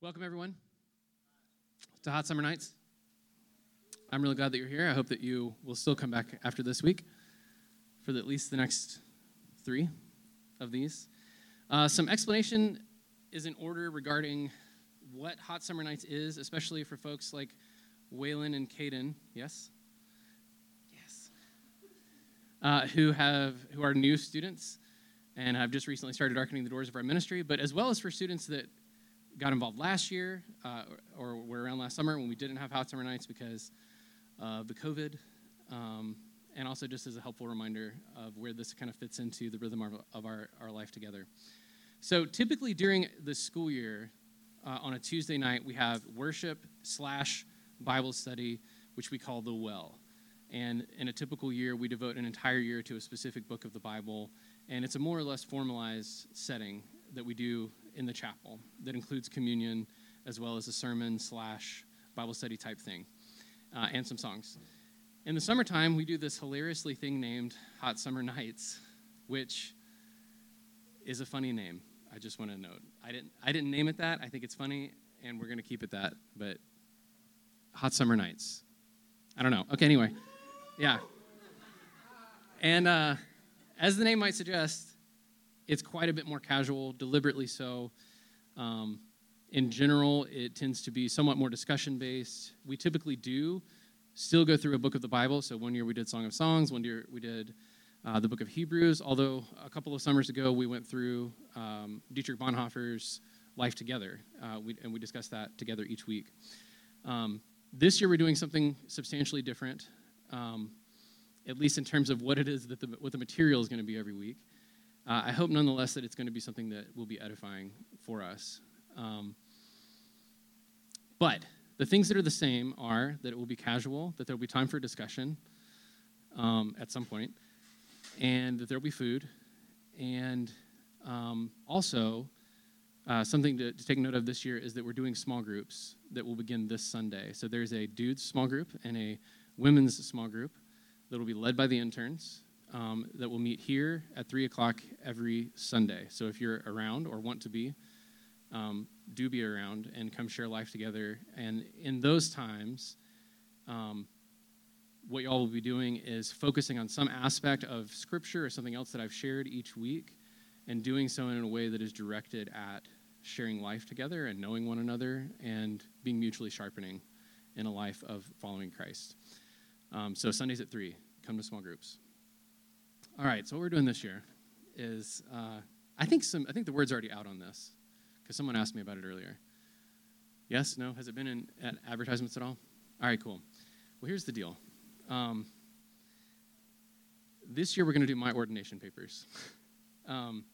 Welcome, everyone, to Hot Summer Nights. I'm really glad that you're here. I hope that you will still come back after this week for the, at least the next three of these. Uh, some explanation is in order regarding what Hot Summer Nights is, especially for folks like Waylon and Caden. Yes? Yes. Uh, who, have, who are new students and have just recently started darkening the doors of our ministry, but as well as for students that got involved last year uh, or were around last summer when we didn't have hot summer nights because of the COVID, um, and also just as a helpful reminder of where this kind of fits into the rhythm of, of our, our life together. So typically during the school year, uh, on a Tuesday night, we have worship slash Bible study, which we call the Well. And in a typical year, we devote an entire year to a specific book of the Bible, and it's a more or less formalized setting that we do in the chapel that includes communion as well as a sermon slash Bible study type thing uh, and some songs. In the summertime, we do this hilariously thing named Hot Summer Nights, which is a funny name. I just want to note. I didn't, I didn't name it that. I think it's funny, and we're going to keep it that. But Hot Summer Nights. I don't know. Okay, anyway. Yeah. And uh, as the name might suggest, it's quite a bit more casual, deliberately so. Um, in general, it tends to be somewhat more discussion based. We typically do still go through a book of the Bible. So one year we did Song of Songs, one year we did uh, the book of Hebrews, although a couple of summers ago we went through um, Dietrich Bonhoeffer's Life Together, uh, we, and we discussed that together each week. Um, this year we're doing something substantially different, um, at least in terms of what it is that the, what the material is going to be every week. Uh, I hope nonetheless that it's going to be something that will be edifying for us. Um, but the things that are the same are that it will be casual, that there will be time for discussion um, at some point, and that there will be food, and um, also uh, something to, to, take note of this year is that we're doing small groups that will begin this Sunday. So there's a dudes small group and a women's small group that will be led by the interns um, that will meet here at 3 o'clock every Sunday. So if you're around or want to be, um, do be around and come share life together. And in those times, um, what y'all will be doing is focusing on some aspect of Scripture or something else that I've shared each week and doing so in a way that is directed at sharing life together and knowing one another and being mutually sharpening in a life of following Christ. Um, so Sundays at 3, come to small groups. All right, so what we're doing this year is uh, I think some I think the word's already out on this because someone asked me about it earlier. Yes, no, has it been in at advertisements at all? All right, cool. Well, here's the deal. Um, this year we're going to do my ordination papers. um,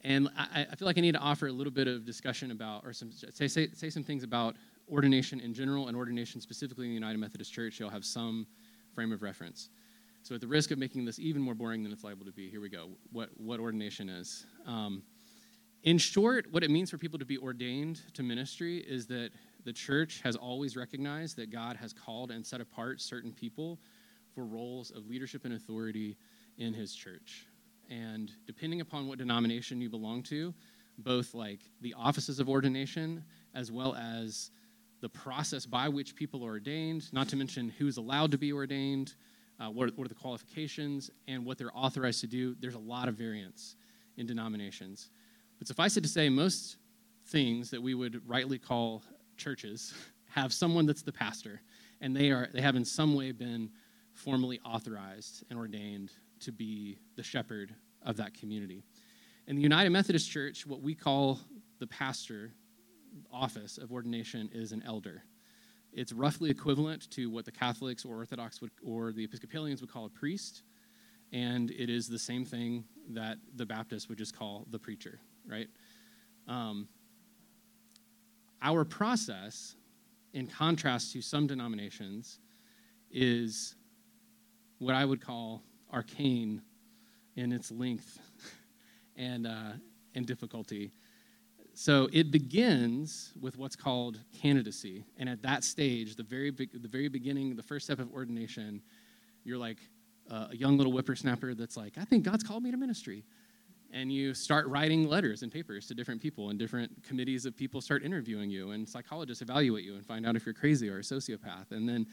and I, I, feel like I need to offer a little bit of discussion about, or some say, say, say some things about ordination in general and ordination specifically in the United Methodist Church. You'll have some frame of reference. So, at the risk of making this even more boring than it's liable to be, here we go. What, what ordination is. Um, in short, what it means for people to be ordained to ministry is that the church has always recognized that God has called and set apart certain people for roles of leadership and authority in his church. And depending upon what denomination you belong to, both like the offices of ordination as well as the process by which people are ordained, not to mention who's allowed to be ordained, uh, what, are, what, are, the qualifications, and what they're authorized to do. There's a lot of variance in denominations. But suffice it to say, most things that we would rightly call churches have someone that's the pastor, and they, are, they have in some way been formally authorized and ordained to be the shepherd of that community. In the United Methodist Church, what we call the pastor office of ordination is an elder. It's roughly equivalent to what the Catholics or Orthodox would, or the Episcopalians would call a priest, and it is the same thing that the Baptists would just call the preacher, right? Um, our process, in contrast to some denominations, is what I would call arcane in its length and, uh, and difficulty. So it begins with what's called candidacy. And at that stage, the very, be- the very beginning, the first step of ordination, you're like uh, a young little whippersnapper that's like, I think God's called me to ministry. and you start writing letters and papers to different people, and different committees of people start interviewing you, and psychologists evaluate you and find out if you're crazy or a sociopath. And then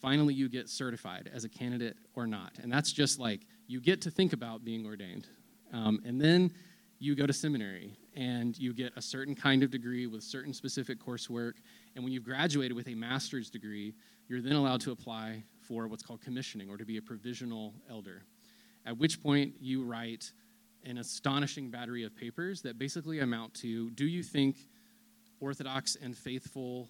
finally you get certified as a candidate or not. And that's just like you get to think about being ordained. Um, and then you go to seminary and you get a certain kind of degree with certain specific coursework. And when you've graduated with a master's degree, you're then allowed to apply for what's called commissioning or to be a provisional elder. At which point you write an astonishing battery of papers that basically amount to do you think orthodox and faithful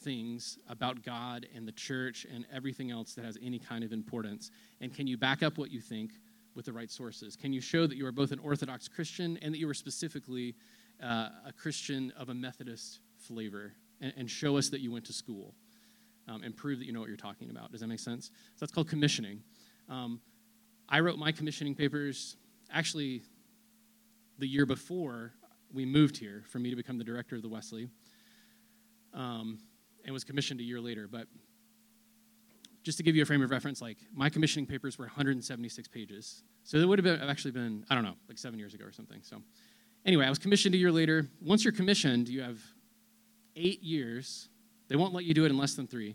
things about God and the church and everything else that has any kind of importance? And can you back up what you think with the right sources? Can you show that you are both an Orthodox Christian and that you are specifically uh, a Christian of a Methodist flavor? And, and, show us that you went to school um, and prove that you know what you're talking about. Does that make sense? So that's called commissioning. Um, I wrote my commissioning papers actually the year before we moved here for me to become the director of the Wesley. Um, and was commissioned a year later. But just to give you a frame of reference, like my commissioning papers were 176 pages. So it would have been, actually been, I don't know, like seven years ago or something. So anyway, I was commissioned a year later. Once you're commissioned, you have eight years. They won't let you do it in less than three,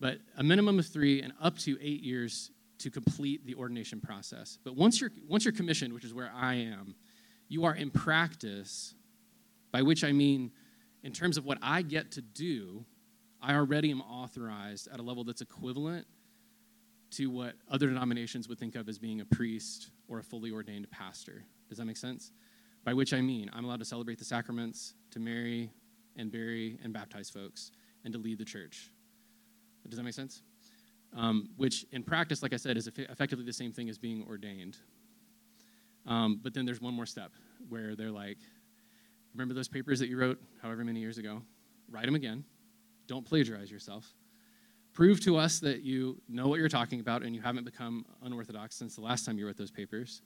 but a minimum of three and up to eight years to complete the ordination process. But once you're, once you're commissioned, which is where I am, you are in practice, by which I mean in terms of what I get to do, I already am authorized at a level that's equivalent to what other denominations would think of as being a priest or a fully ordained pastor. Does that make sense? By which I mean, I'm allowed to celebrate the sacraments, to marry and bury and baptize folks, and to lead the church. Does that make sense? Um, which, in practice, like I said, is effectively the same thing as being ordained. Um, but then there's one more step where they're like, remember those papers that you wrote however many years ago? Write them again don't plagiarize yourself. Prove to us that you know what you're talking about and you haven't become unorthodox since the last time you wrote those papers.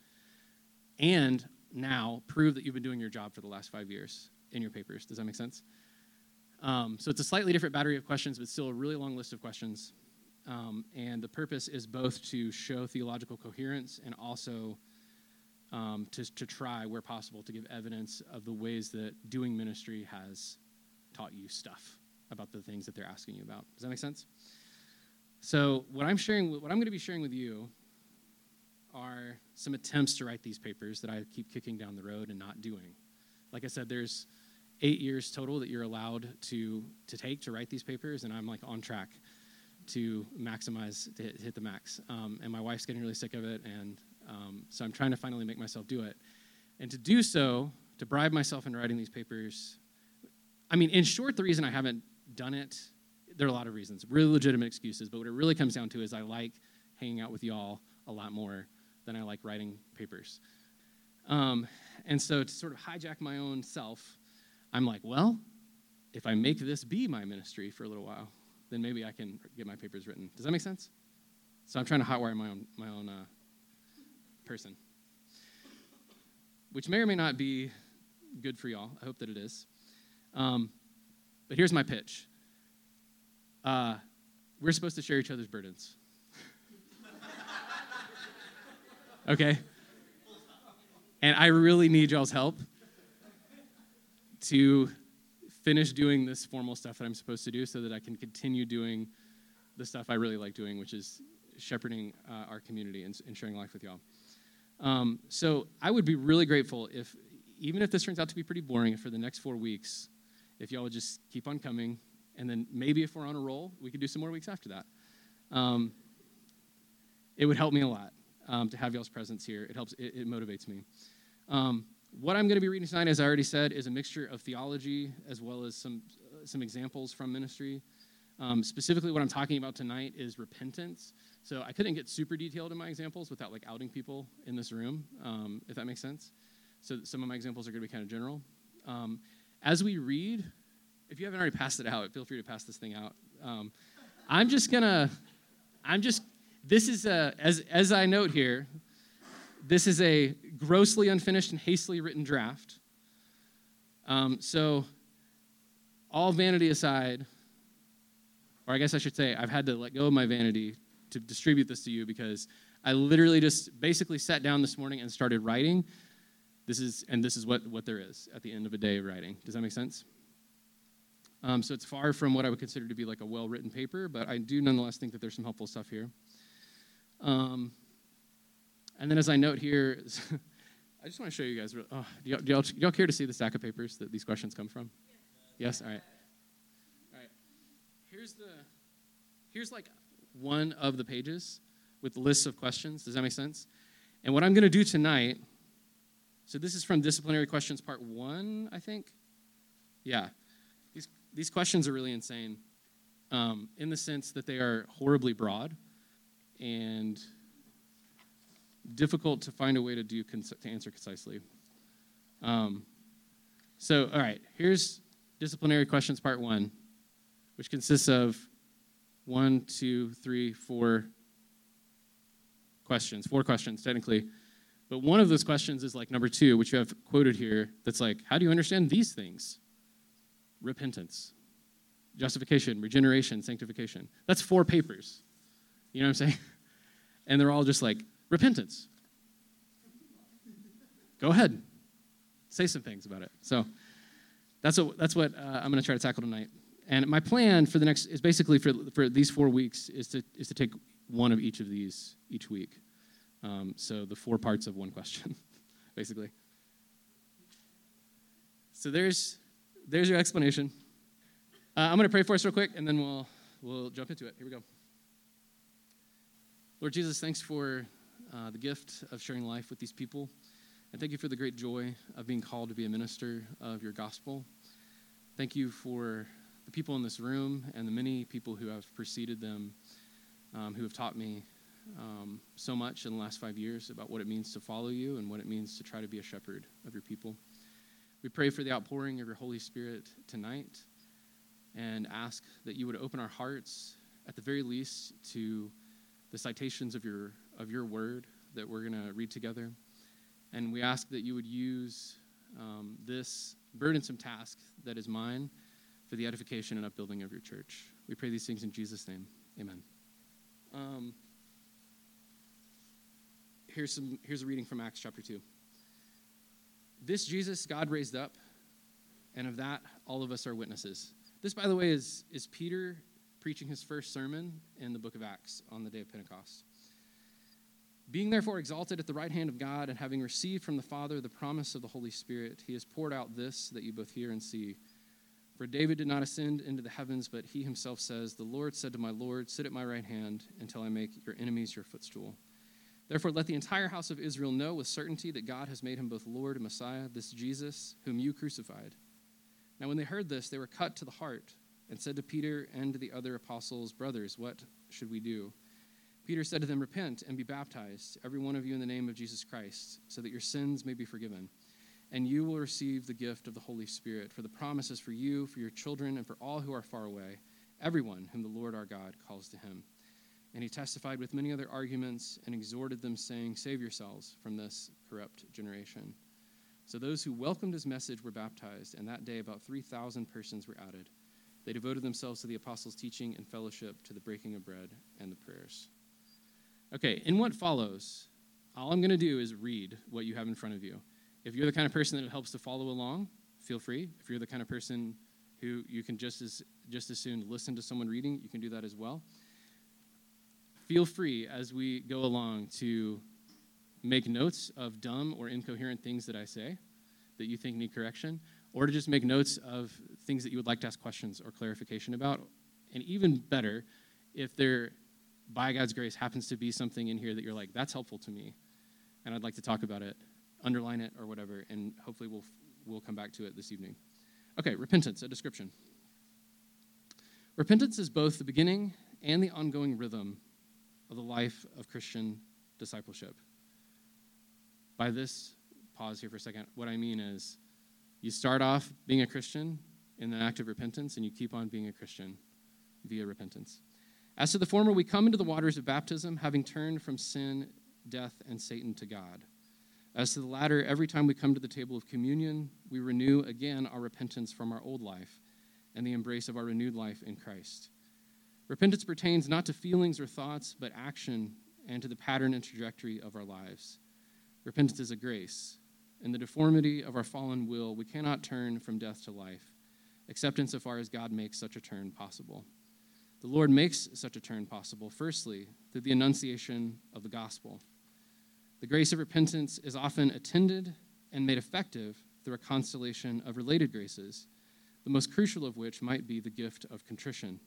And now prove that you've been doing your job for the last five years in your papers. Does that make sense? Um, so it's a slightly different battery of questions, but still a really long list of questions. Um, and the purpose is both to show theological coherence and also um, to, to try, where possible, to give evidence of the ways that doing ministry has taught you stuff about the things that they're asking you about. Does that make sense? So, what I'm sharing, what I'm going to be sharing with you are some attempts to write these papers that I keep kicking down the road and not doing. Like I said, there's eight years total that you're allowed to to take to write these papers, and I'm like on track to maximize to hit, hit the max. Um, and my wife's getting really sick of it, and um, so I'm trying to finally make myself do it. And to do so, to bribe myself into writing these papers, I mean, in short, the reason I haven't done it, there are a lot of reasons, really legitimate excuses, but what it really comes down to is I like hanging out with y'all a lot more than I like writing papers. Um, and so to sort of hijack my own self, I'm like, well, if I make this be my ministry for a little while, then maybe I can get my papers written. Does that make sense? So I'm trying to hotwire my own my own uh, person, which may or may not be good for y'all. I hope that it is. Um, but here's my pitch uh, we're supposed to share each other's burdens. okay? And I really need y'all's help to finish doing this formal stuff that I'm supposed to do so that I can continue doing the stuff I really like doing, which is shepherding uh, our community and, and, sharing life with y'all. Um, so I would be really grateful if, even if this turns out to be pretty boring, for the next four weeks, if y'all would just keep on coming, and then maybe if we're on a roll, we could do some more weeks after that. Um, it would help me a lot um, to have y'all's presence here. It helps. It, it motivates me. Um, what I'm going to be reading tonight, as I already said, is a mixture of theology as well as some uh, some examples from ministry. Um, specifically, what I'm talking about tonight is repentance. So I couldn't get super detailed in my examples without like outing people in this room, um, if that makes sense. So some of my examples are going to be kind of general. Um, as we read, if you haven't already passed it out, feel free to pass this thing out. Um, I'm just gonna, I'm just, this is a, as, as I note here, this is a grossly unfinished and hastily written draft. Um, so, all vanity aside, or I guess I should say, I've had to let go of my vanity to distribute this to you because I literally just basically sat down this morning and started writing This is, and this is what, what there is at the end of a day of writing. Does that make sense? Um, so it's far from what I would consider to be like a well written paper, but I do nonetheless think that there's some helpful stuff here. Um, and then as I note here, I just want to show you guys. Oh, do, y'all, do, y'all, do, y'all, care to see the stack of papers that these questions come from? Yes? All right. All right. Here's the, here's like one of the pages with lists of questions. Does that make sense? And what I'm going to do tonight, so this is from Disciplinary Questions Part 1, I think. Yeah. These, these questions are really insane um, in the sense that they are horribly broad and difficult to find a way to do to answer concisely. Um, so, all right, here's disciplinary questions part one, which consists of one, two, three, four questions, four questions technically. But one of those questions is like number two, which you have quoted here, that's like, how do you understand these things? Repentance, justification, regeneration, sanctification. That's four papers. You know what I'm saying? And they're all just like, repentance. Go ahead. Say some things about it. So that's what, that's what uh, I'm going to try to tackle tonight. And my plan for the next is basically for, for these four weeks is to, is to take one of each of these each week. Um, so the four parts of one question, basically. So there's, there's your explanation. Uh, I'm going to pray for us real quick, and then we'll, we'll jump into it. Here we go. Lord Jesus, thanks for uh, the gift of sharing life with these people. And thank you for the great joy of being called to be a minister of your gospel. Thank you for the people in this room and the many people who have preceded them, um, who have taught me um, so much in the last five years about what it means to follow you and what it means to try to be a shepherd of your people. We pray for the outpouring of your Holy Spirit tonight and ask that you would open our hearts, at the very least, to the citations of your, of your word that we're going to read together. And we ask that you would use um, this burdensome task that is mine for the edification and upbuilding of your church. We pray these things in Jesus' name. Amen. Um, here's, some, here's a reading from Acts chapter 2. This Jesus God raised up, and of that all of us are witnesses. This, by the way, is, is Peter preaching his first sermon in the book of Acts on the day of Pentecost. Being therefore exalted at the right hand of God, and having received from the Father the promise of the Holy Spirit, he has poured out this that you both hear and see. For David did not ascend into the heavens, but he himself says, The Lord said to my Lord, Sit at my right hand until I make your enemies your footstool. Therefore, let the entire house of Israel know with certainty that God has made him both Lord and Messiah, this Jesus, whom you crucified. Now, when they heard this, they were cut to the heart and said to Peter and to the other apostles, Brothers, what should we do? Peter said to them, Repent and be baptized, every one of you in the name of Jesus Christ, so that your sins may be forgiven. And you will receive the gift of the Holy Spirit, for the promise is for you, for your children, and for all who are far away, everyone whom the Lord our God calls to him. And he testified with many other arguments and exhorted them, saying, Save yourselves from this corrupt generation. So those who welcomed his message were baptized, and that day about 3,000 persons were added. They devoted themselves to the apostles' teaching and fellowship, to the breaking of bread and the prayers. Okay, in what follows, all I'm going to do is read what you have in front of you. If you're the kind of person that it helps to follow along, feel free. If you're the kind of person who you can just as just as soon listen to someone reading, you can do that as well. Feel free as we go along to make notes of dumb or incoherent things that I say that you think need correction, or to just make notes of things that you would like to ask questions or clarification about. And even better, if there, by God's grace, happens to be something in here that you're like, that's helpful to me, and I'd like to talk about it, underline it or whatever, and hopefully we'll, we'll come back to it this evening. Okay, repentance, a description. Repentance is both the beginning and the ongoing rhythm of the life of Christian discipleship. By this, pause here for a second. What I mean is, you start off being a Christian in the act of repentance, and you keep on being a Christian via repentance. As to the former, we come into the waters of baptism, having turned from sin, death, and Satan to God. As to the latter, every time we come to the table of communion, we renew again our repentance from our old life and the embrace of our renewed life in Christ. Repentance pertains not to feelings or thoughts, but action and to the pattern and trajectory of our lives. Repentance is a grace, in the deformity of our fallen will, we cannot turn from death to life, except insofar as God makes such a turn possible. The Lord makes such a turn possible, firstly, through the annunciation of the gospel. The grace of repentance is often attended and made effective through a constellation of related graces, the most crucial of which might be the gift of contrition.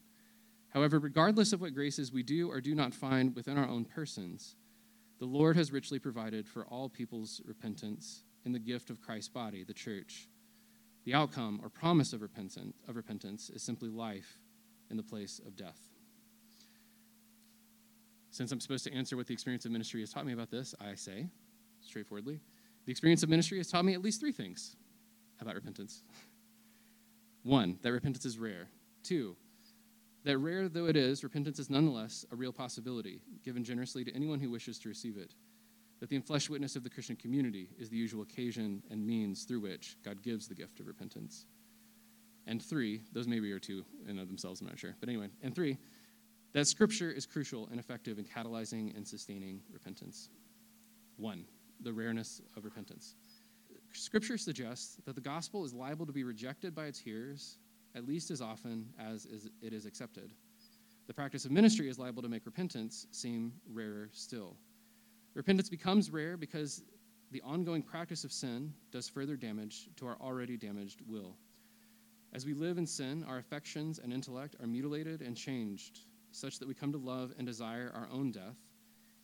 However, regardless of what graces we do or do not find within our own persons, the Lord has richly provided for all people's repentance in the gift of Christ's body, the church. The outcome or promise of repentance, of repentance is simply life in the place of death. Since I'm supposed to answer what the experience of ministry has taught me about this, I say straightforwardly the experience of ministry has taught me at least three things about repentance. One, that repentance is rare. Two, that rare though it is, repentance is nonetheless a real possibility, given generously to anyone who wishes to receive it. That the enfleshed witness of the Christian community is the usual occasion and means through which God gives the gift of repentance. And three, those maybe are two in of themselves, I'm not sure. But anyway, and three, that Scripture is crucial and effective in catalyzing and sustaining repentance. One, the rareness of repentance. Scripture suggests that the gospel is liable to be rejected by its hearers at least as often as it is accepted. The practice of ministry is liable to make repentance seem rarer still. Repentance becomes rare because the ongoing practice of sin does further damage to our already damaged will. As we live in sin, our affections and intellect are mutilated and changed such that we come to love and desire our own death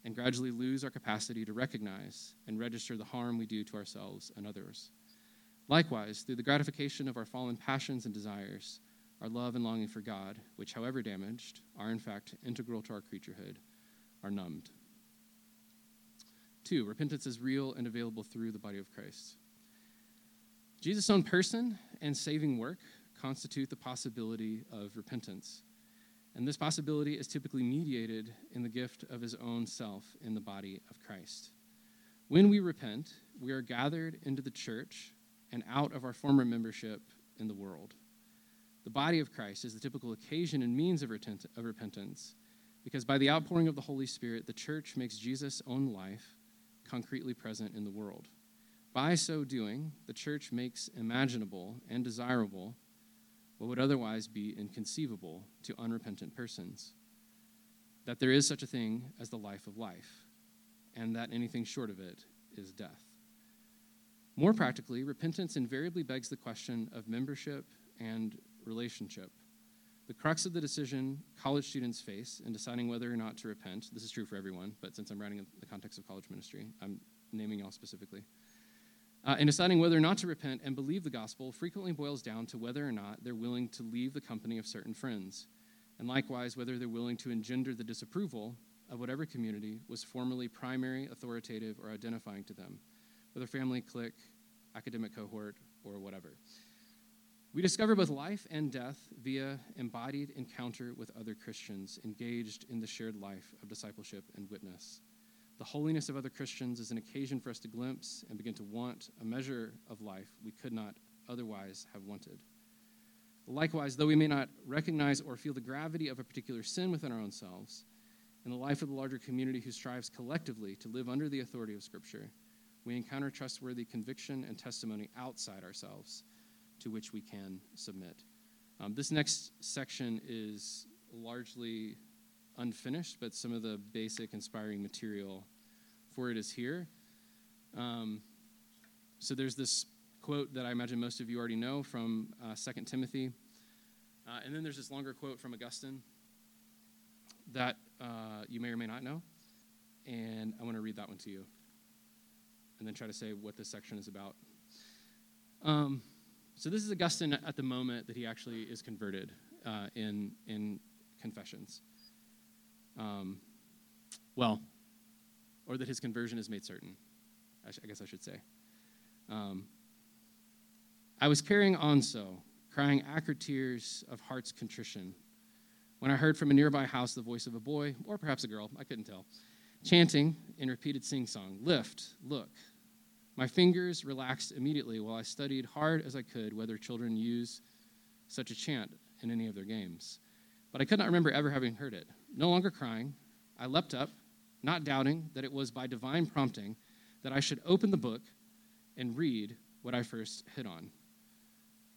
and gradually lose our capacity to recognize and register the harm we do to ourselves and others. Likewise, through the gratification of our fallen passions and desires, our love and longing for God, which, however damaged, are in fact integral to our creaturehood, are numbed. Two, repentance is real and available through the body of Christ. Jesus' own person and saving work constitute the possibility of repentance. And this possibility is typically mediated in the gift of his own self in the body of Christ. When we repent, we are gathered into the church and out of our former membership in the world. The body of Christ is the typical occasion and means of, repentance because by the outpouring of the Holy Spirit, the church makes Jesus' own life concretely present in the world. By so doing, the church makes imaginable and desirable what would otherwise be inconceivable to unrepentant persons that there is such a thing as the life of life, and that anything short of it is death. More practically, repentance invariably begs the question of membership and relationship. The crux of the decision college students face in deciding whether or not to repent, this is true for everyone, but since I'm writing in the context of college ministry, I'm naming y'all specifically. Uh, in deciding whether or not to repent and believe the gospel frequently boils down to whether or not they're willing to leave the company of certain friends, and likewise, whether they're willing to engender the disapproval of whatever community was formerly primary, authoritative, or identifying to them whether family, clique, academic cohort, or whatever. We discover both life and death via embodied encounter with other Christians engaged in the shared life of discipleship and witness. The holiness of other Christians is an occasion for us to glimpse and begin to want a measure of life we could not otherwise have wanted. Likewise, though we may not recognize or feel the gravity of a particular sin within our own selves, in the life of the larger community who strives collectively to live under the authority of Scripture, we encounter trustworthy conviction and testimony outside ourselves to which we can submit. Um, this next section is largely unfinished, but some of the basic inspiring material for it is here. Um, so there's this quote that I imagine most of you already know from uh, 2 Timothy. Uh, and then there's this longer quote from Augustine that uh, you may or may not know. And I want to read that one to you and then try to say what this section is about. Um, so this is Augustine at the moment that he actually is converted uh, in in Confessions. Um, well, or that his conversion is made certain. I, sh- I guess I should say. Um, I was carrying on so, crying acrid tears of heart's contrition, when I heard from a nearby house the voice of a boy, or perhaps a girl, I couldn't tell, chanting in repeated sing song Lift, look. My fingers relaxed immediately while I studied hard as I could whether children use such a chant in any of their games. But I could not remember ever having heard it. No longer crying, I leapt up, not doubting that it was by divine prompting that I should open the book and read what I first hit on.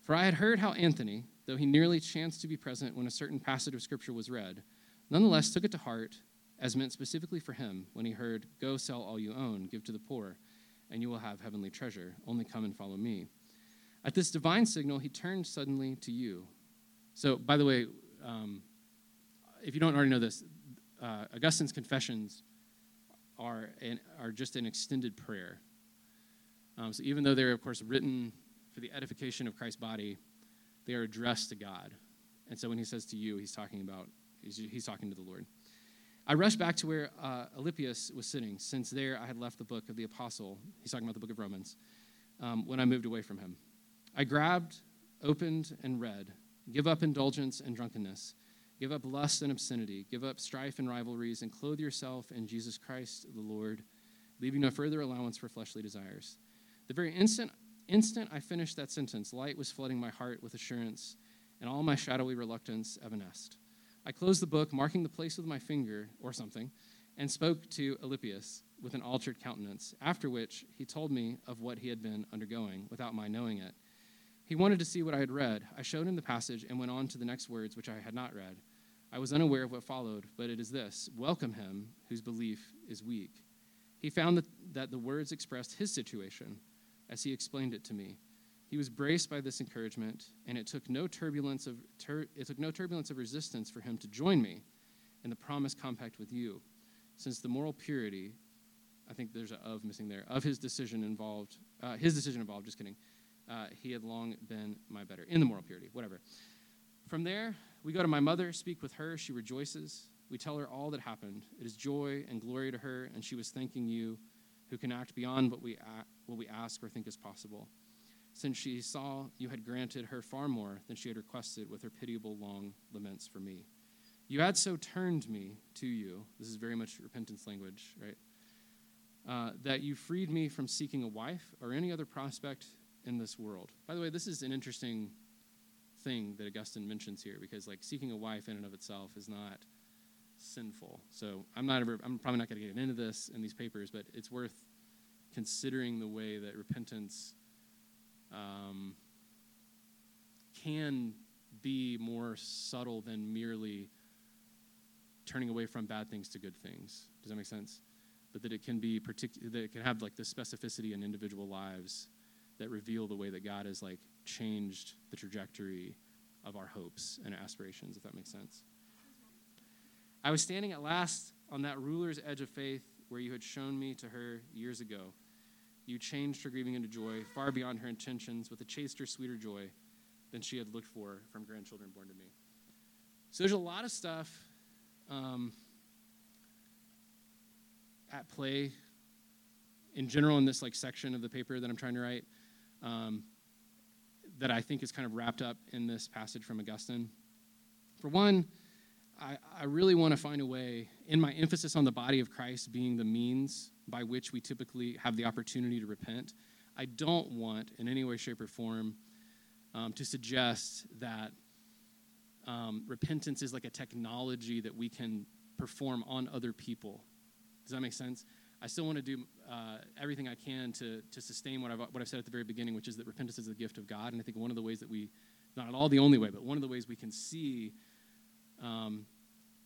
For I had heard how Anthony, though he nearly chanced to be present when a certain passage of Scripture was read, nonetheless took it to heart as meant specifically for him when he heard, Go sell all you own, give to the poor, and you will have heavenly treasure. Only come and follow me. At this divine signal, he turned suddenly to you. So, by the way, um, if you don't already know this, uh, Augustine's confessions are, an, are just an extended prayer. Um, so, even though they're, of course, written for the edification of Christ's body, they are addressed to God. And so, when he says to you, he's talking about, he's, he's talking to the Lord. I rushed back to where uh, Alypius was sitting, since there I had left the book of the apostle. He's talking about the book of Romans, um, when I moved away from him. I grabbed, opened, and read Give up indulgence and drunkenness. Give up lust and obscenity. Give up strife and rivalries, and clothe yourself in Jesus Christ the Lord, leaving no further allowance for fleshly desires. The very instant, instant I finished that sentence, light was flooding my heart with assurance, and all my shadowy reluctance evanesced. I closed the book, marking the place with my finger or something, and spoke to Alypius with an altered countenance, after which he told me of what he had been undergoing without my knowing it. He wanted to see what I had read. I showed him the passage and went on to the next words, which I had not read. I was unaware of what followed, but it is this Welcome him whose belief is weak. He found that, that the words expressed his situation as he explained it to me. He was braced by this encouragement, and it took no turbulence of tur- it took no turbulence of resistance for him to join me in the promised compact with you, since the moral purity, I think there's a of missing there, of his decision involved, uh, his decision involved. Just kidding. Uh, he had long been my better in the moral purity, whatever. From there, we go to my mother, speak with her. She rejoices. We tell her all that happened. It is joy and glory to her, and she was thanking you, who can act beyond what we, what we ask or think is possible since she saw you had granted her far more than she had requested with her pitiable long laments for me. You had so turned me to you, this is very much repentance language, right? Uh, that you freed me from seeking a wife or any other prospect in this world. By the way, this is an interesting thing that Augustine mentions here because, like, seeking a wife in and of itself is not sinful. So I'm not ever, I'm probably not going to get into this in these papers, but it's worth considering the way that repentance um, can be more subtle than merely turning away from bad things to good things. Does that make sense? But that it can be particular, that it can have like the specificity in individual lives that reveal the way that God has like changed the trajectory of our hopes and aspirations, if that makes sense. I was standing at last on that ruler's edge of faith where you had shown me to her years ago. You changed her grieving into joy, far beyond her intentions, with a chaster, sweeter joy than she had looked for from grandchildren born to me. So there's a lot of stuff um, at play in general in this like section of the paper that I'm trying to write um, that I think is kind of wrapped up in this passage from Augustine. For one, I, I really want to find a way, in my emphasis on the body of Christ being the means by which we typically have the opportunity to repent, I don't want, in any way, shape, or form, um, to suggest that um, repentance is like a technology that we can perform on other people. Does that make sense? I still want to do uh, everything I can to, to sustain what I've, what I've said at the very beginning, which is that repentance is a gift of God. And I think one of the ways that we, not at all the only way, but one of the ways we can see um,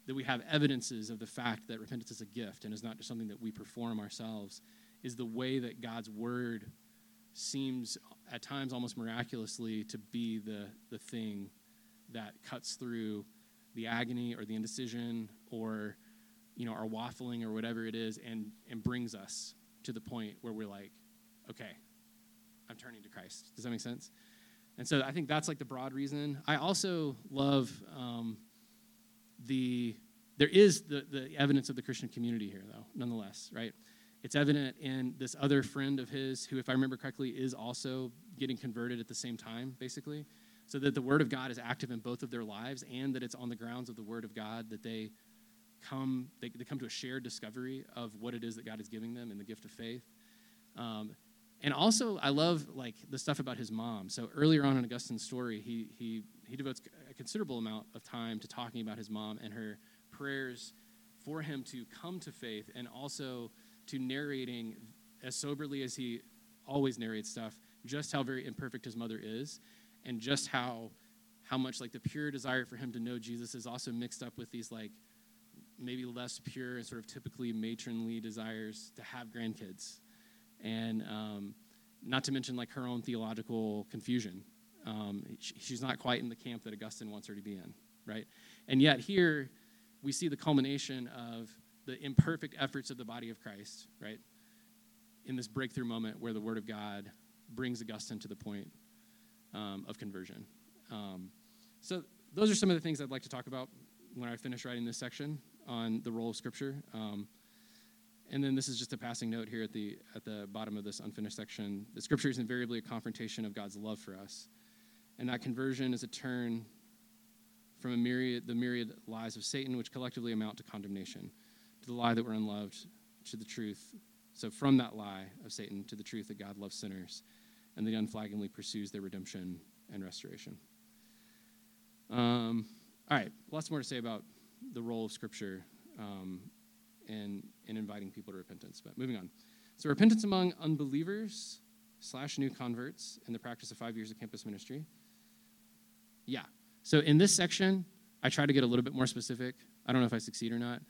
that we have evidences of the fact that repentance is a gift and is not just something that we perform ourselves is the way that God's word seems at times almost miraculously to be the, the thing that cuts through the agony or the indecision or you know our waffling or whatever it is and and brings us to the point where we're like okay i'm turning to christ. Does that make sense? And so i think that's like the broad reason. I also love um, the there is the, the evidence of the Christian community here, though, nonetheless, right? It's evident in this other friend of his, who, if I remember correctly, is also getting converted at the same time, basically. So that the Word of God is active in both of their lives, and that it's on the grounds of the Word of God that they come they, they come to a shared discovery of what it is that God is giving them in the gift of faith. Um, and also, I love like the stuff about his mom. So earlier on in Augustine's story, he he he devotes a considerable amount of time to talking about his mom and her prayers for him to come to faith, and also to narrating as soberly as he always narrates stuff, just how very imperfect his mother is, and just how how much like the pure desire for him to know Jesus is also mixed up with these like maybe less pure and sort of typically matronly desires to have grandkids, and um, not to mention like her own theological confusion. Um, she's not quite in the camp that Augustine wants her to be in, right? And yet here we see the culmination of the imperfect efforts of the body of Christ, right? In this breakthrough moment where the Word of God brings Augustine to the point um, of conversion. Um, so, those are some of the things I'd like to talk about when I finish writing this section on the role of Scripture. Um, and then this is just a passing note here at the at the bottom of this unfinished section. The Scripture is invariably a confrontation of God's love for us, and that conversion is a turn from a myriad the myriad lies of Satan, which collectively amount to condemnation, to the lie that we're unloved, to the truth. So from that lie of Satan to the truth that God loves sinners, and that unflaggingly pursues their redemption and restoration. Um, all right, lots more to say about the role of Scripture um, and in inviting people to repentance. But moving on. So repentance among unbelievers slash new converts in the practice of five years of campus ministry. Yeah. So in this section, I try to get a little bit more specific. I don't know if I succeed or not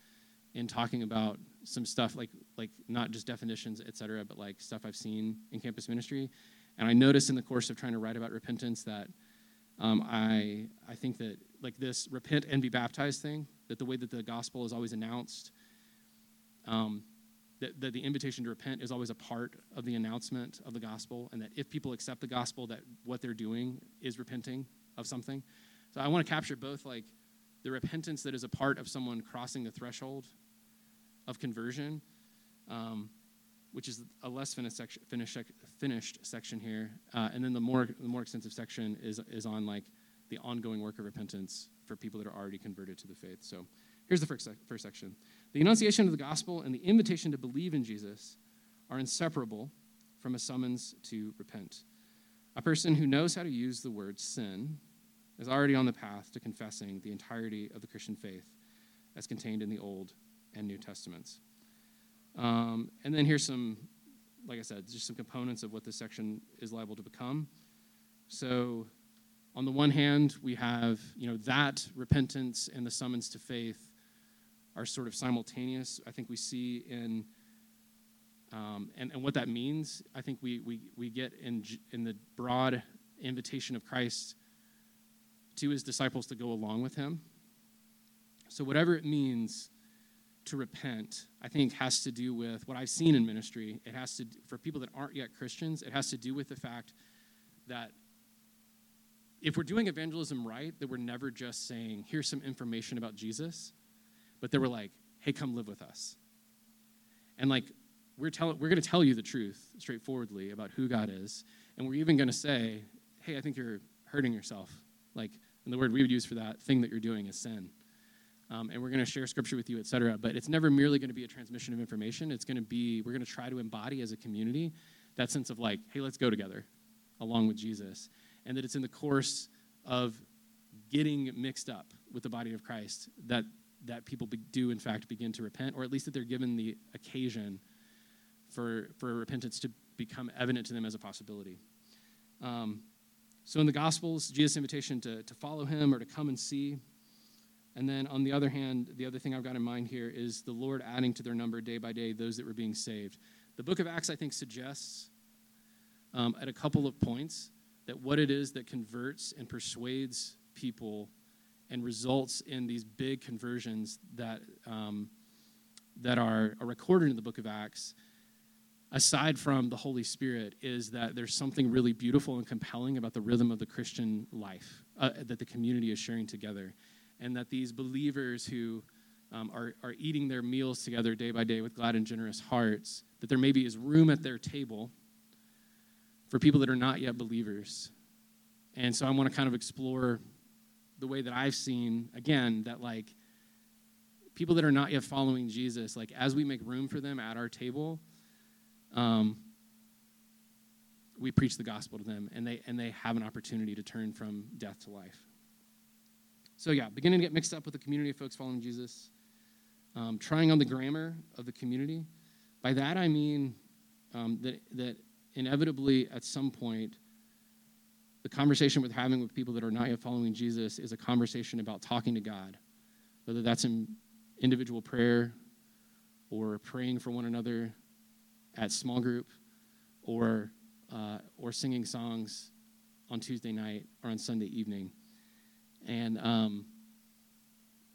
in talking about some stuff like like not just definitions, et cetera, but like stuff I've seen in campus ministry. And I noticed in the course of trying to write about repentance that um, I I think that like this repent and be baptized thing, that the way that the gospel is always announced, um, that, that the invitation to repent is always a part of the announcement of the gospel, and that if people accept the gospel, that what they're doing is repenting of something. So I want to capture both like the repentance that is a part of someone crossing the threshold of conversion, um, which is a less finished section, finished, finished section here, uh, and then the more the more extensive section is is on like the ongoing work of repentance for people that are already converted to the faith. So here's the first, first section. The enunciation of the gospel and the invitation to believe in Jesus are inseparable from a summons to repent. A person who knows how to use the word sin is already on the path to confessing the entirety of the Christian faith as contained in the Old and New Testaments. Um, and then here's some, like I said, just some components of what this section is liable to become. So, on the one hand, we have, you know, that repentance and the summons to faith are sort of simultaneous. I think we see in, um, and, and what that means, I think we, we, we get in, in the broad invitation of Christ to his disciples to go along with him. So, whatever it means to repent, I think has to do with what I've seen in ministry. It has to, for people that aren't yet Christians, it has to do with the fact that if we're doing evangelism right, that we're never just saying, here's some information about Jesus, but they were like, hey, come live with us. And like, we're, tell- we're going to tell you the truth straightforwardly about who God is. And we're even going to say, hey, I think you're hurting yourself. Like, and the word we would use for that thing that you're doing is sin. Um, and we're going to share scripture with you, et cetera. But it's never merely going to be a transmission of information. It's going to be, we're going to try to embody as a community that sense of like, hey, let's go together along with Jesus. And that it's in the course of getting mixed up with the body of Christ that that people be, do in fact begin to repent, or at least that they're given the occasion for for repentance to become evident to them as a possibility. Um, so in the Gospels, Jesus' invitation to, to follow him or to come and see. And then on the other hand, the other thing I've got in mind here is the Lord adding to their number day by day those that were being saved. The book of Acts, I think, suggests um, at a couple of points that what it is that converts and persuades people and results in these big conversions that, um, that are, are recorded in the book of Acts, aside from the Holy Spirit, is that there's something really beautiful and compelling about the rhythm of the Christian life uh, that the community is sharing together. And that these believers who um, are, are eating their meals together day by day with glad and generous hearts, that there maybe is room at their table for people that are not yet believers. And so I want to kind of explore the way that I've seen, again, that like people that are not yet following Jesus, like as we make room for them at our table, um, we preach the gospel to them and they and they have an opportunity to turn from death to life. So yeah, beginning to get mixed up with the community of folks following Jesus, um, trying on the grammar of the community. By that I mean um, that that inevitably, at some point, the conversation we're having with people that are not yet following Jesus is a conversation about talking to God, whether that's in individual prayer or praying for one another at small group or, uh, or singing songs on Tuesday night or on Sunday evening. And um,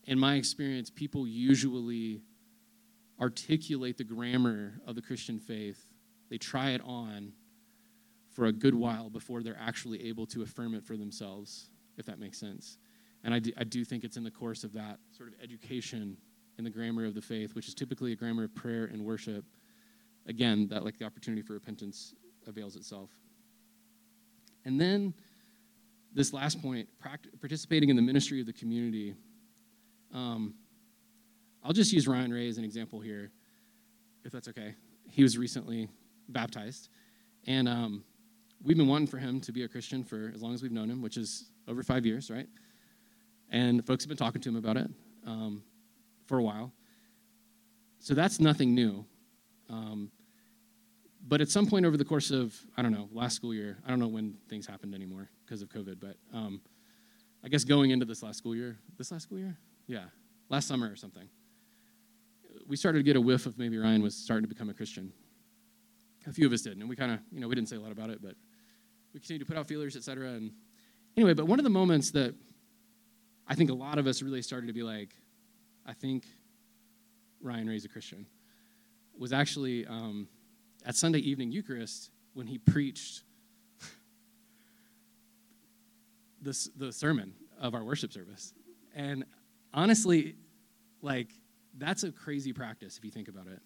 in my experience, people usually articulate the grammar of the Christian faith, they try it on for a good while before they're actually able to affirm it for themselves, if that makes sense. And I do, I do think it's in the course of that sort of education in the grammar of the faith, which is typically a grammar of prayer and worship, again, that like the opportunity for repentance avails itself. And then this last point, participating in the ministry of the community. Um, I'll just use Ryan Ray as an example here, if that's okay. He was recently baptized, and um, we've been wanting for him to be a Christian for as long as we've known him, which is over five years, right? And folks have been talking to him about it um, for a while. So that's nothing new. Um, but at some point over the course of, I don't know, last school year, I don't know when things happened anymore because of COVID, but um, I guess going into this last school year, this last school year? Yeah, last summer or something, we started to get a whiff of maybe Ryan was starting to become a Christian. A few of us did, and we kind of, you know, we didn't say a lot about it, but we continued to put out feelers, et cetera. And anyway, but one of the moments that I think a lot of us really started to be like, I think Ryan Ray's a Christian, was actually um, at Sunday evening Eucharist when he preached this, the sermon of our worship service. And honestly, like, that's a crazy practice if you think about it.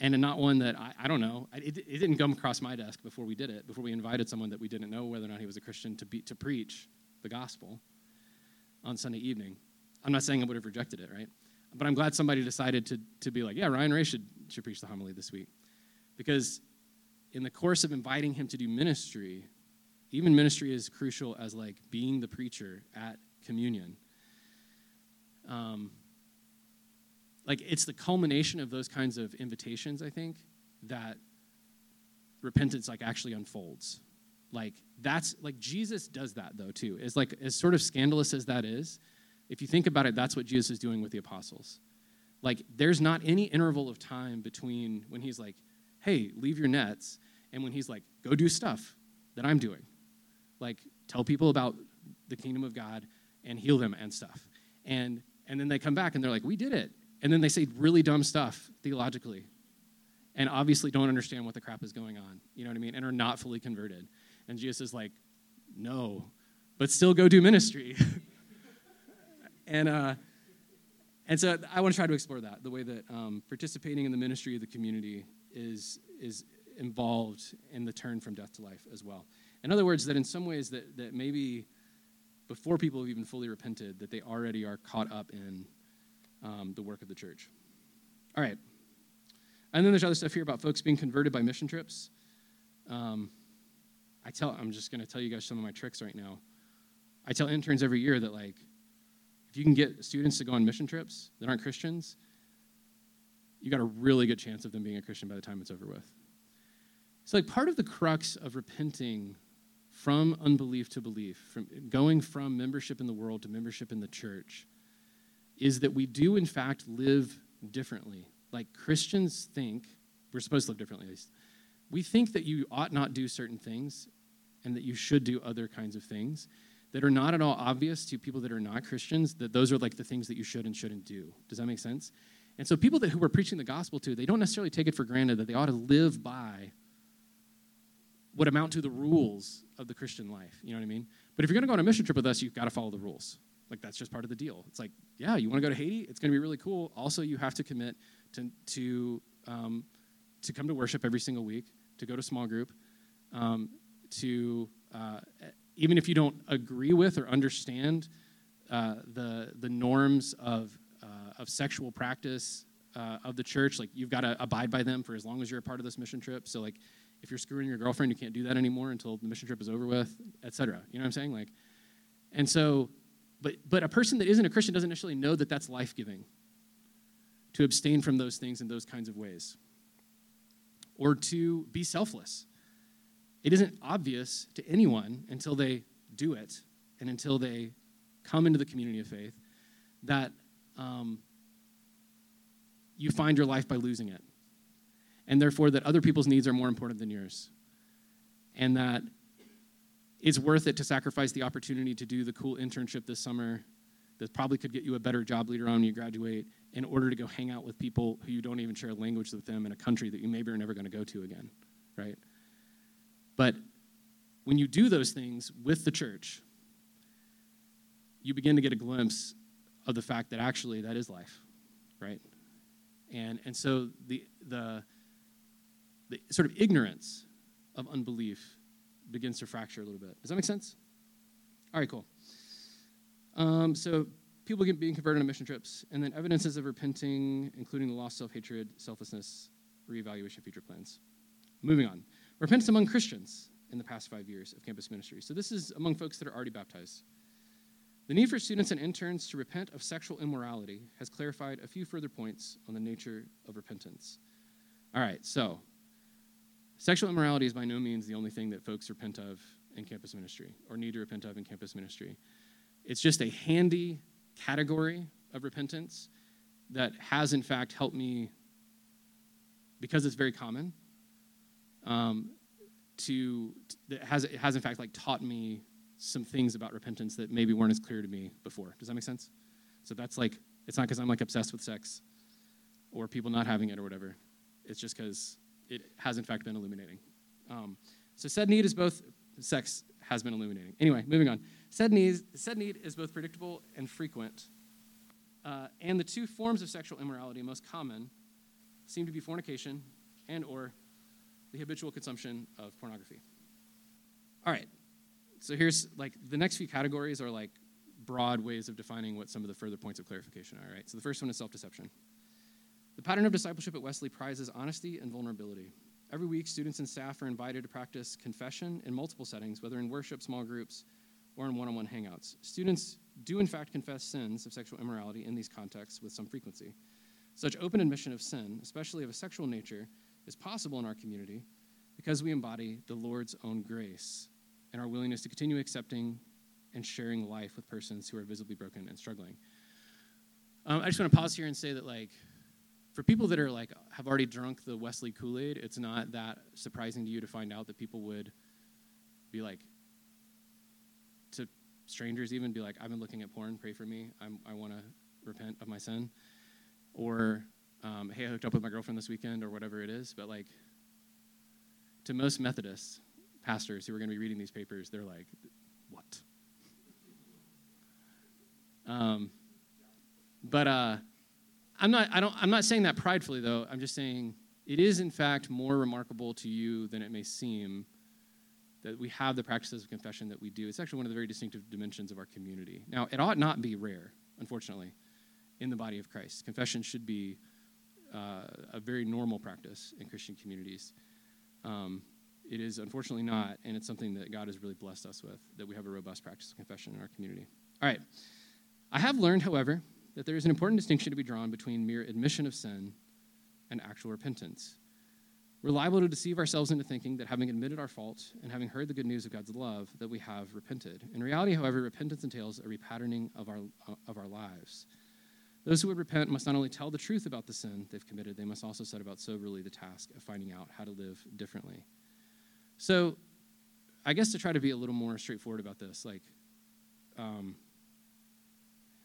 And not one that I, I don't know. It, it didn't come across my desk before we did it, before we invited someone that we didn't know whether or not he was a Christian to, be, to preach the gospel on Sunday evening. I'm not saying I would have rejected it, right? But I'm glad somebody decided to, to be like, yeah, Ryan Ray should, should preach the homily this week. Because in the course of inviting him to do ministry, even ministry is crucial as like being the preacher at communion. Um, like it's the culmination of those kinds of invitations, I think, that repentance like actually unfolds. Like that's like Jesus does that though too. It's like as sort of scandalous as that is, if you think about it, that's what Jesus is doing with the apostles. Like there's not any interval of time between when he's like, hey, leave your nets, and when he's like, go do stuff that I'm doing. Like, tell people about the kingdom of God and heal them and stuff. And, and then they come back and they're like, we did it. And then they say really dumb stuff theologically and obviously don't understand what the crap is going on, you know what I mean, and are not fully converted. And Jesus is like, no, but still go do ministry. and, uh, and so I want to try to explore that the way that um, participating in the ministry of the community is, is involved in the turn from death to life as well. In other words, that in some ways that, that maybe before people have even fully repented, that they already are caught up in um, the work of the church. All right. And then there's other stuff here about folks being converted by mission trips. Um, I tell, I'm just going to tell you guys some of my tricks right now. I tell interns every year that, like, if you can get students to go on mission trips that aren't Christians, you got a really good chance of them being a Christian by the time it's over with. So, like, part of the crux of repenting from unbelief to belief, from going from membership in the world to membership in the church, is that we do, in fact, live differently. Like Christians think, we're supposed to live differently at least. We think that you ought not do certain things and that you should do other kinds of things that are not at all obvious to people that are not Christians, that those are like the things that you should and shouldn't do. Does that make sense? And so people that who we're preaching the gospel to, they don't necessarily take it for granted that they ought to live by what amount to the rules of the Christian life. You know what I mean? But if you're going to go on a mission trip with us, you've got to follow the rules. Like that's just part of the deal. It's like, yeah, you want to go to Haiti? It's going to be really cool. Also, you have to commit to to um, to come to worship every single week, to go to small group, um, to uh, even if you don't agree with or understand uh, the the norms of of sexual practice uh, of the church, like you've got to abide by them for as long as you're a part of this mission trip. So like if you're screwing your girlfriend, you can't do that anymore until the mission trip is over with, etc. You know what I'm saying? Like, and so, but but a person that isn't a Christian doesn't necessarily know that that's life giving. To abstain from those things in those kinds of ways, or to be selfless. it isn't obvious to anyone until they do it and until they come into the community of faith that um, you find your life by losing it. And therefore, that other people's needs are more important than yours. And that it's worth it to sacrifice the opportunity to do the cool internship this summer that probably could get you a better job later on when you graduate in order to go hang out with people who you don't even share a language with them in a country that you maybe are never going to go to again, right? But when you do those things with the church, you begin to get a glimpse of the fact that actually that is life, right? And, and so the, the, the sort of ignorance of unbelief begins to fracture a little bit. Does that make sense? All right, cool. Um, so people get being converted on mission trips, and then evidences of repenting, including the lost self-hatred, selflessness, reevaluation of future plans. Moving on. Repentance among Christians in the past five years of campus ministry. So this is among folks that are already baptized. The need for students and interns to repent of sexual immorality has clarified a few further points on the nature of repentance. All right, so sexual immorality is by no means the only thing that folks repent of in campus ministry or need to repent of in campus ministry. It's just a handy category of repentance that has, in fact, helped me, because it's very common, um, to, that has, has, in fact, like taught me some things about repentance that maybe weren't as clear to me before. Does that make sense? So that's like, it's not because I'm like obsessed with sex or people not having it or whatever. It's just because it has in fact been illuminating. Um, so said need is both sex has been illuminating. Anyway, moving on. Said need, said need is both predictable and frequent. Uh, and the two forms of sexual immorality most common seem to be fornication and or the habitual consumption of pornography. All right, so here's like the next few categories are like broad ways of defining what some of the further points of clarification are, right? So the first one is self deception. The pattern of discipleship at Wesley prizes honesty and vulnerability. Every week, students and staff are invited to practice confession in multiple settings, whether in worship, small groups, or in one on one hangouts. Students do, in fact, confess sins of sexual immorality in these contexts with some frequency. Such open admission of sin, especially of a sexual nature, is possible in our community because we embody the Lord's own grace and our willingness to continue accepting and sharing life with persons who are visibly broken and struggling. Um, I just want to pause here and say that, like, for people that are like have already drunk the Wesley Kool Aid, it's not that surprising to you to find out that people would be like to strangers even be like, "I've been looking at porn. Pray for me. I'm, i want to repent of my sin," or um, "Hey, I hooked up with my girlfriend this weekend," or whatever it is. But like to most Methodists, pastors who are going to be reading these papers, they're like, what? Um, but uh, I'm not. I don't. I'm not saying that pridefully, though. I'm just saying it is, in fact, more remarkable to you than it may seem that we have the practices of confession that we do. It's actually one of the very distinctive dimensions of our community. Now, it ought not be rare, unfortunately, in the body of Christ. Confession should be uh, a very normal practice in Christian communities. Um, it is unfortunately not, and it's something that God has really blessed us with, that we have a robust practice of confession in our community. All right. I have learned, however, that there is an important distinction to be drawn between mere admission of sin and actual repentance. We're liable to deceive ourselves into thinking that having admitted our fault and having heard the good news of God's love, that we have repented. In reality, however, repentance entails a repatterning of our, uh, of our lives. Those who would repent must not only tell the truth about the sin they've committed, they must also set about soberly the task of finding out how to live differently. So, I guess to try to be a little more straightforward about this, like, um,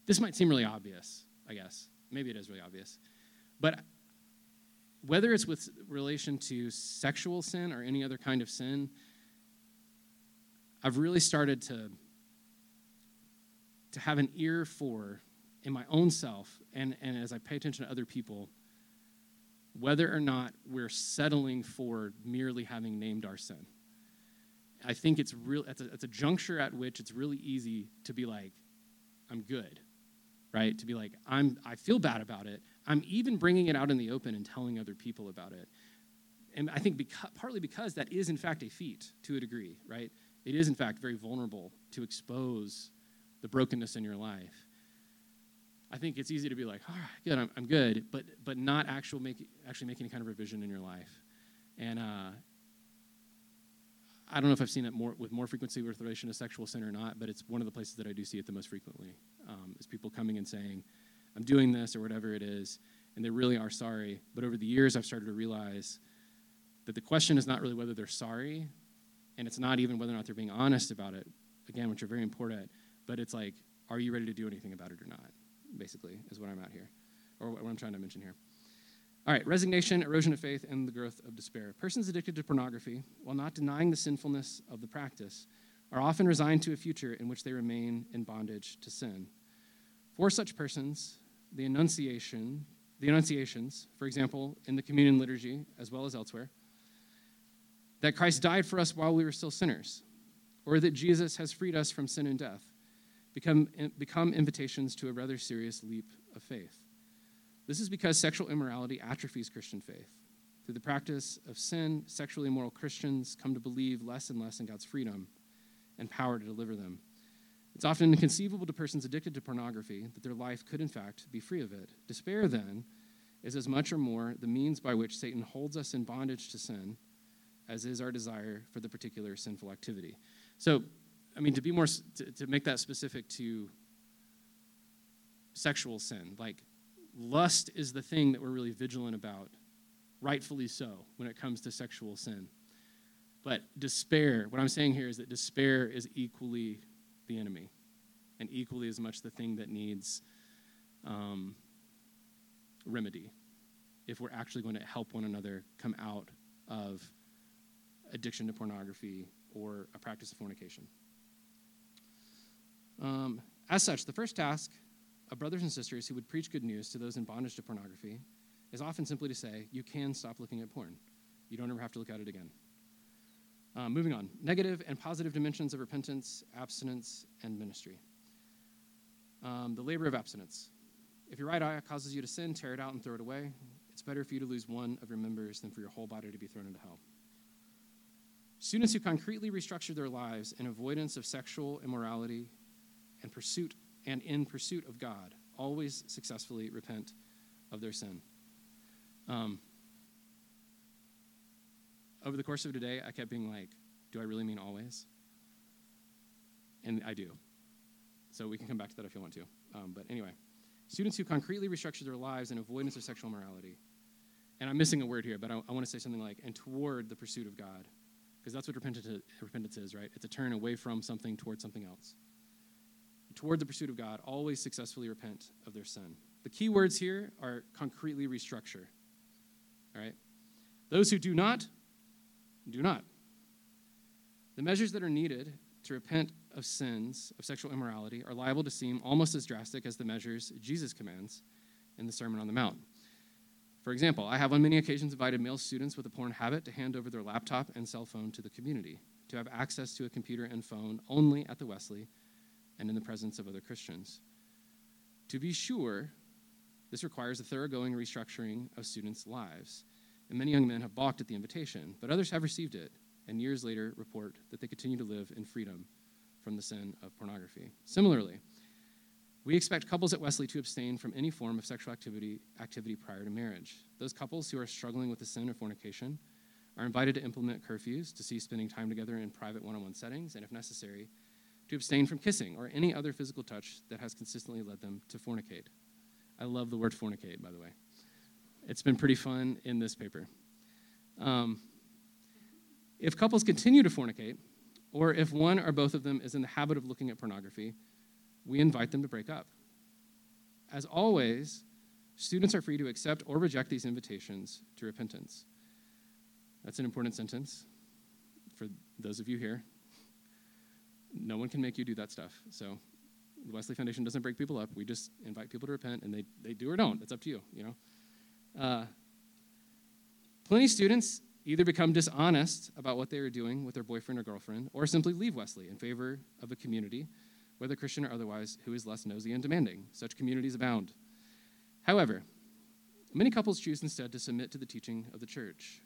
this might seem really obvious, I guess. Maybe it is really obvious. But whether it's with relation to sexual sin or any other kind of sin, I've really started to, to have an ear for in my own self and, and as I pay attention to other people, whether or not we're settling for merely having named our sin. I think it's real it's a, it's a juncture at which it's really easy to be like, I'm good, right? To be like, I'm I feel bad about it. I'm even bringing it out in the open and telling other people about it. And I think because, partly because that is in fact a feat to a degree, right? It is in fact very vulnerable to expose the brokenness in your life. I think it's easy to be like, all right, good, I'm, I'm good, but but not actual make, actually making any kind of revision in your life. And uh, I don't know if I've seen it more with more frequency with relation to sexual sin or not, but it's one of the places that I do see it the most frequently. Um, is people coming and saying, "I'm doing this" or whatever it is, and they really are sorry. But over the years, I've started to realize that the question is not really whether they're sorry, and it's not even whether or not they're being honest about it. Again, which are very important. But it's like, are you ready to do anything about it or not? Basically, is what I'm out here, or what I'm trying to mention here. All right, resignation, erosion of faith, and the growth of despair. Persons addicted to pornography, while not denying the sinfulness of the practice, are often resigned to a future in which they remain in bondage to sin. For such persons, the Annunciation, the Annunciations, for example, in the communion liturgy as well as elsewhere, that Christ died for us while we were still sinners, or that Jesus has freed us from sin and death, become, become invitations to a rather serious leap of faith. This is because sexual immorality atrophies Christian faith. Through the practice of sin, sexually immoral Christians come to believe less and less in God's freedom and power to deliver them. It's often inconceivable to persons addicted to pornography that their life could, in fact, be free of it. Despair, then, is as much or more the means by which Satan holds us in bondage to sin as is our desire for the particular sinful activity. So, I mean, to be more, to, to make that specific to sexual sin, like lust is the thing that we're really vigilant about, rightfully so, when it comes to sexual sin. But despair, what I'm saying here is that despair is equally the enemy and equally as much the thing that needs um, remedy if we're actually going to help one another come out of addiction to pornography or a practice of fornication. Um, as such, the first task of brothers and sisters who would preach good news to those in bondage to pornography is often simply to say, you can stop looking at porn. You don't ever have to look at it again. Uh, moving on negative and positive dimensions of repentance, abstinence, and ministry. Um, the labor of abstinence. If your right eye causes you to sin, tear it out and throw it away. It's better for you to lose one of your members than for your whole body to be thrown into hell. Students who concretely restructure their lives in avoidance of sexual immorality and pursuit and in pursuit of God always successfully repent of their sin. Um, over the course of today, I kept being like, do I really mean always? And I do. So we can come back to that if you want to. Um, but anyway, students who concretely restructure their lives in avoidance of sexual morality. And I'm missing a word here, but I, I want to say something like, and toward the pursuit of God. Because that's what repentance is, right? It's a turn away from something towards something else toward the pursuit of God always successfully repent of their sin. The key words here are concretely restructure. All right? Those who do not, do not. The measures that are needed to repent of sins of sexual immorality are liable to seem almost as drastic as the measures Jesus commands in the Sermon on the Mount. For example, I have on many occasions invited male students with a porn habit to hand over their laptop and cell phone to the community, to have access to a computer and phone only at the Wesley and in the presence of other Christians. To be sure, this requires a thoroughgoing restructuring of students' lives. And many young men have balked at the invitation, but others have received it and years later report that they continue to live in freedom from the sin of pornography. Similarly, we expect couples at Wesley to abstain from any form of sexual activity, activity prior to marriage. Those couples who are struggling with the sin of fornication are invited to implement curfews to cease spending time together in private one on one settings, and if necessary, to abstain from kissing or any other physical touch that has consistently led them to fornicate. I love the word fornicate, by the way. It's been pretty fun in this paper. Um, if couples continue to fornicate, or if one or both of them is in the habit of looking at pornography, we invite them to break up. As always, students are free to accept or reject these invitations to repentance. That's an important sentence for those of you here no one can make you do that stuff. So the Wesley Foundation doesn't break people up. We just invite people to repent, and they, they do or don't. It's up to you, you know. Uh, plenty of students either become dishonest about what they are doing with their boyfriend or girlfriend, or simply leave Wesley in favor of a community, whether Christian or otherwise, who is less nosy and demanding. Such communities abound. However, many couples choose instead to submit to the teaching of the church.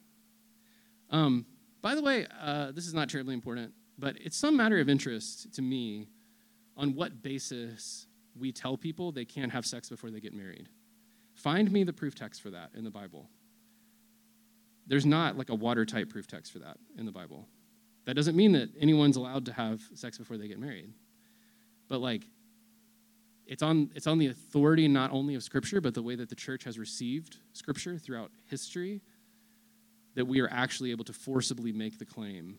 Um, by the way, uh, this is not terribly important. But it's some matter of interest to me on what basis we tell people they can't have sex before they get married. Find me the proof text for that in the Bible. There's not like a watertight proof text for that in the Bible. That doesn't mean that anyone's allowed to have sex before they get married. But like it's on it's on the authority not only of scripture but the way that the church has received scripture throughout history that we are actually able to forcibly make the claim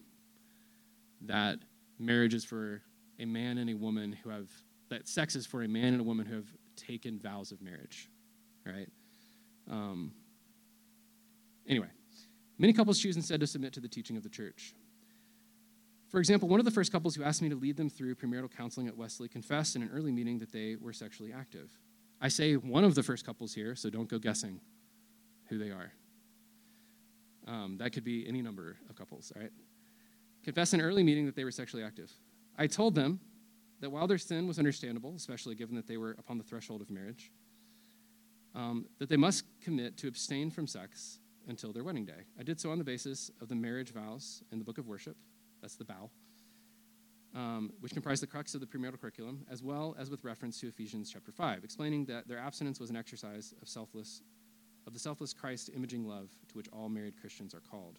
that marriage is for a man and a woman who have that sex is for a man and a woman who have taken vows of marriage right um, anyway many couples choose instead to submit to the teaching of the church for example, one of the first couples who asked me to lead them through premarital counseling at Wesley confessed in an early meeting that they were sexually active. I say one of the first couples here, so don't go guessing who they are. Um, that could be any number of couples, all right? Confessed in an early meeting that they were sexually active. I told them that while their sin was understandable, especially given that they were upon the threshold of marriage, um, that they must commit to abstain from sex until their wedding day. I did so on the basis of the marriage vows in the book of worship that's the bow, um, which comprised the crux of the premarital curriculum, as well as with reference to Ephesians chapter 5, explaining that their abstinence was an exercise of selfless, of the selfless Christ imaging love to which all married Christians are called.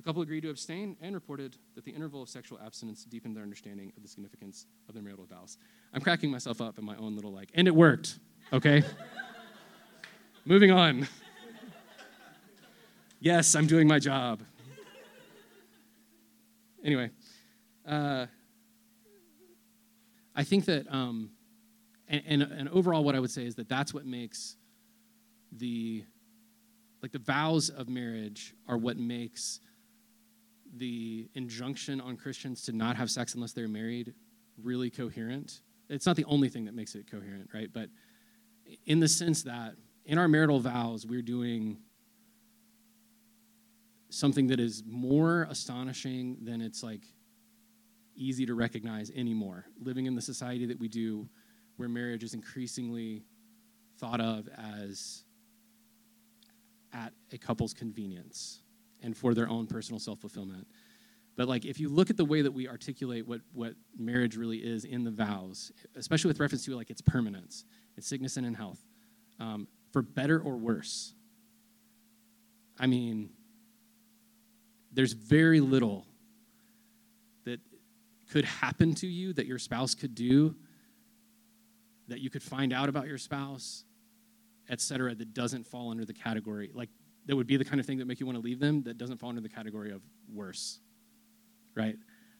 The couple agreed to abstain and reported that the interval of sexual abstinence deepened their understanding of the significance of their marital vows. I'm cracking myself up in my own little like, and it worked, okay? Moving on. Yes, I'm doing my job. Anyway, uh, I think that, um, and, and, and overall, what I would say is that that's what makes the, like the vows of marriage are what makes the injunction on Christians to not have sex unless they're married really coherent. It's not the only thing that makes it coherent, right? But in the sense that in our marital vows, we're doing something that is more astonishing than it's like easy to recognize anymore. Living in the society that we do, where marriage is increasingly thought of as at a couple's convenience and for their own personal self fulfillment. But like if you look at the way that we articulate what, what marriage really is in the vows, especially with reference to like its permanence, its sickness and in health, um, for better or worse. I mean, there's very little that could happen to you that your spouse could do, that you could find out about your spouse, et cetera, that doesn't fall under the category, like that would be the kind of thing that make you want to leave them that doesn't fall under the category of worse, right?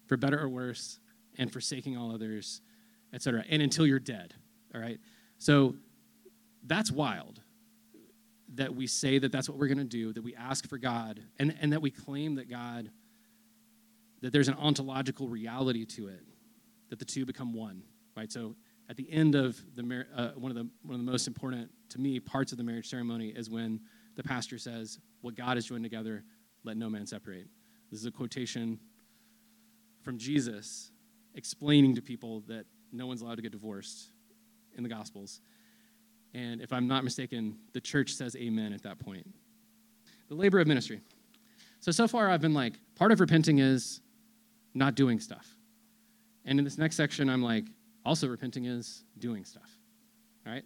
For better or worse, and forsaking all others, et cetera, and until you're dead, all right? So that's wild that we say that that's what we're going to do, that we ask for God, and, and that we claim that God, that there's an ontological reality to it, that the two become one, right? So at the end of the uh, one of the one of the most important to me parts of the marriage ceremony is when the pastor says, "What God has joined together, let no man separate." This is a quotation from Jesus explaining to people that no one's allowed to get divorced in the Gospels. And if I'm not mistaken, the church says amen at that point. The labor of ministry. So, so far, I've been like, part of repenting is not doing stuff. And in this next section, I'm like, also repenting is doing stuff. All right?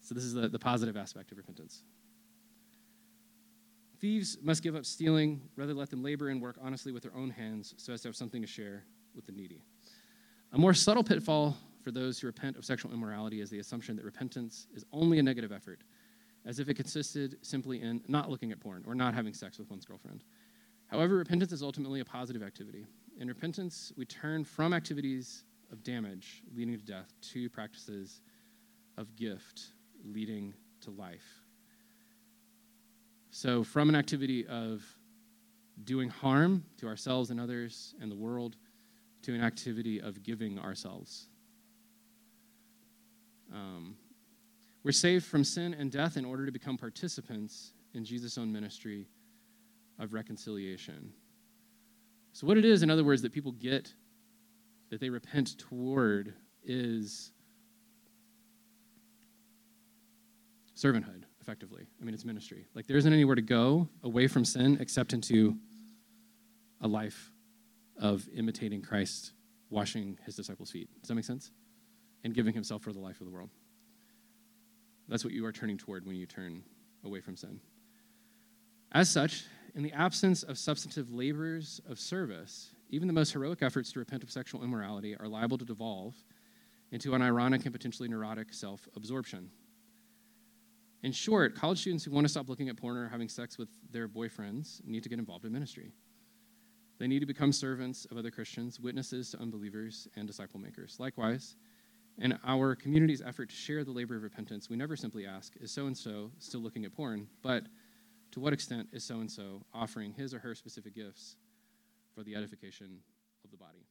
So, this is the, the positive aspect of repentance. Thieves must give up stealing, rather let them labor and work honestly with their own hands so as to have something to share with the needy. A more subtle pitfall for those who repent of sexual immorality is the assumption that repentance is only a negative effort, as if it consisted simply in not looking at porn or not having sex with one's girlfriend. However, repentance is ultimately a positive activity. In repentance, we turn from activities of damage leading to death to practices of gift leading to life. So, from an activity of doing harm to ourselves and others and the world to an activity of giving ourselves um, we're saved from sin and death in order to become participants in Jesus' own ministry of reconciliation. So, what it is, in other words, that people get, that they repent toward, is servanthood, effectively. I mean, it's ministry. Like, there isn't anywhere to go away from sin except into a life of imitating Christ, washing his disciples' feet. Does that make sense? and giving himself for the life of the world. That's what you are turning toward when you turn away from sin. As such, in the absence of substantive labors of service, even the most heroic efforts to repent of sexual immorality are liable to devolve into an ironic and potentially neurotic self absorption. In short, college students who want to stop looking at porn or having sex with their boyfriends need to get involved in ministry. They need to become servants of other Christians, witnesses to unbelievers, and disciple makers. Likewise, in our community's effort to share the labor of repentance, we never simply ask, is so and so still looking at porn? But to what extent is so and so offering his or her specific gifts for the edification of the body?